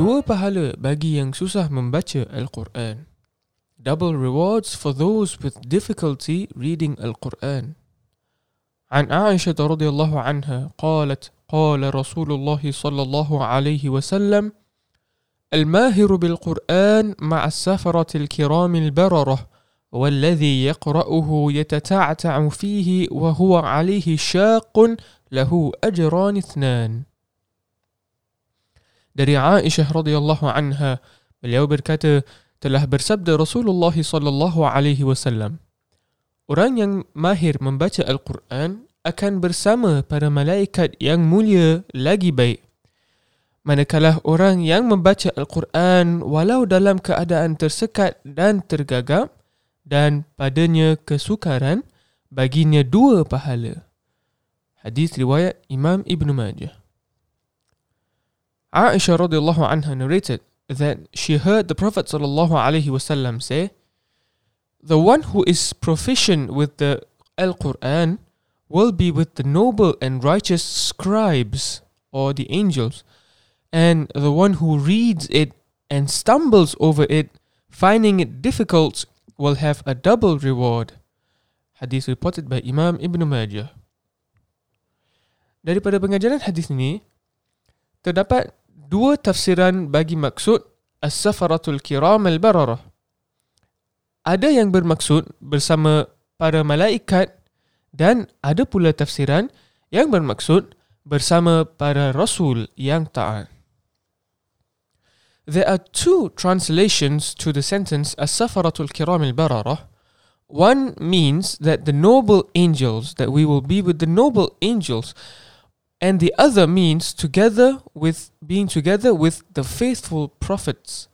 Dua pahala bagi yang susah membaca Al-Quran. Double rewards for those with difficulty reading Al-Quran. عن عائشة رضي الله عنها قالت قال رسول الله صلى الله عليه وسلم الماهر بالقرآن مع السفرة الكرام البررة والذي يقرأه يتتعتع فيه وهو عليه شاق له أجران اثنان Dari Aisyah radhiyallahu anha, beliau berkata, telah bersabda Rasulullah sallallahu alaihi wasallam, orang yang mahir membaca Al-Quran akan bersama para malaikat yang mulia lagi baik. Manakala orang yang membaca Al-Quran walau dalam keadaan tersekat dan tergagap dan padanya kesukaran, baginya dua pahala. Hadis riwayat Imam Ibn Majah. Aisha radhiyallahu anha narrated that she heard the Prophet sallallahu alaihi wasallam say, "The one who is proficient with the Al-Quran will be with the noble and righteous scribes or the angels, and the one who reads it and stumbles over it, finding it difficult, will have a double reward." Hadis reported by Imam Ibn Majah. Daripada pengajaran hadis ini, terdapat dua tafsiran bagi maksud As-Safaratul Kiram Al-Bararah. Ada yang bermaksud bersama para malaikat dan ada pula tafsiran yang bermaksud bersama para rasul yang taat. There are two translations to the sentence As-Safaratul Kiram Al-Bararah. One means that the noble angels, that we will be with the noble angels and the other means together with being together with the faithful prophets.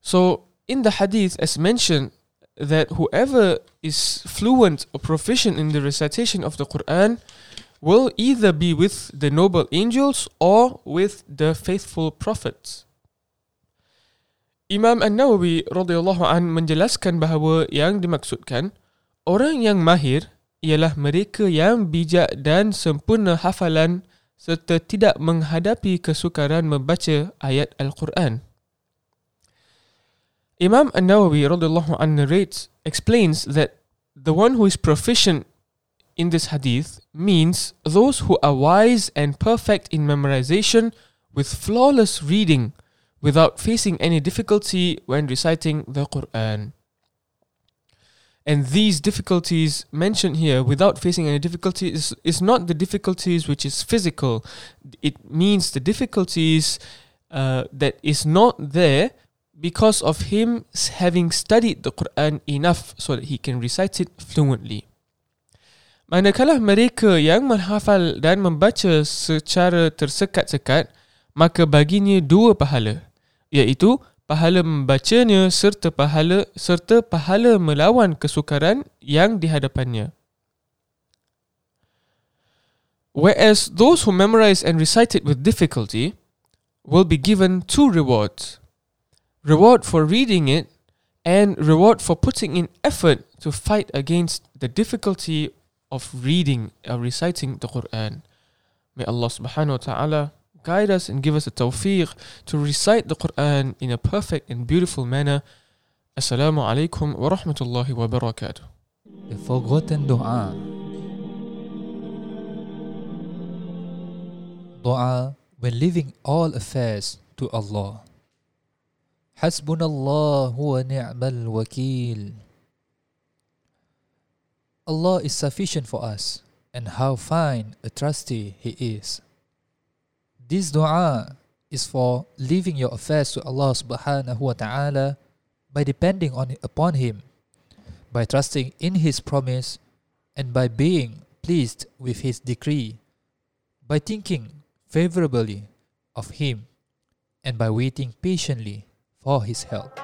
So in the hadith, as mentioned, that whoever is fluent or proficient in the recitation of the Quran will either be with the noble angels or with the faithful prophets. Imam An-Nawawi radhiyallahu an menjelaskan bahawa yang dimaksudkan orang yang mahir ialah mereka yang bijak dan sempurna hafalan serta tidak menghadapi kesukaran membaca ayat Al-Quran. Imam An-Nawawi radhiyallahu anhu narrates explains that the one who is proficient in this hadith means those who are wise and perfect in memorization with flawless reading without facing any difficulty when reciting the Quran. And these difficulties mentioned here, without facing any difficulty, is, is not the difficulties which is physical. It means the difficulties uh, that is not there because of him having studied the Quran enough so that he can recite it fluently. Manakala mereka yang menghafal dan membaca secara tersekat-sekat, maka baginya dua pahala, iaitu pahala membacanya serta pahala serta pahala melawan kesukaran yang dihadapannya. Whereas those who memorize and recite it with difficulty will be given two rewards. Reward for reading it and reward for putting in effort to fight against the difficulty of reading or reciting the Quran. May Allah subhanahu wa ta'ala guide us and give us a tawfiq to recite the Quran in a perfect and beautiful manner. Assalamu alaikum wa rahmatullahi wa barakatuh. The forgotten dua. Dua when leaving all affairs to Allah. Hasbunallah wa ni'mal wakil. Allah is sufficient for us, and how fine a trustee He is. This dua is for leaving your affairs to Allah subhanahu wa ta'ala by depending on upon Him, by trusting in His promise, and by being pleased with His decree, by thinking favorably of Him, and by waiting patiently for His help.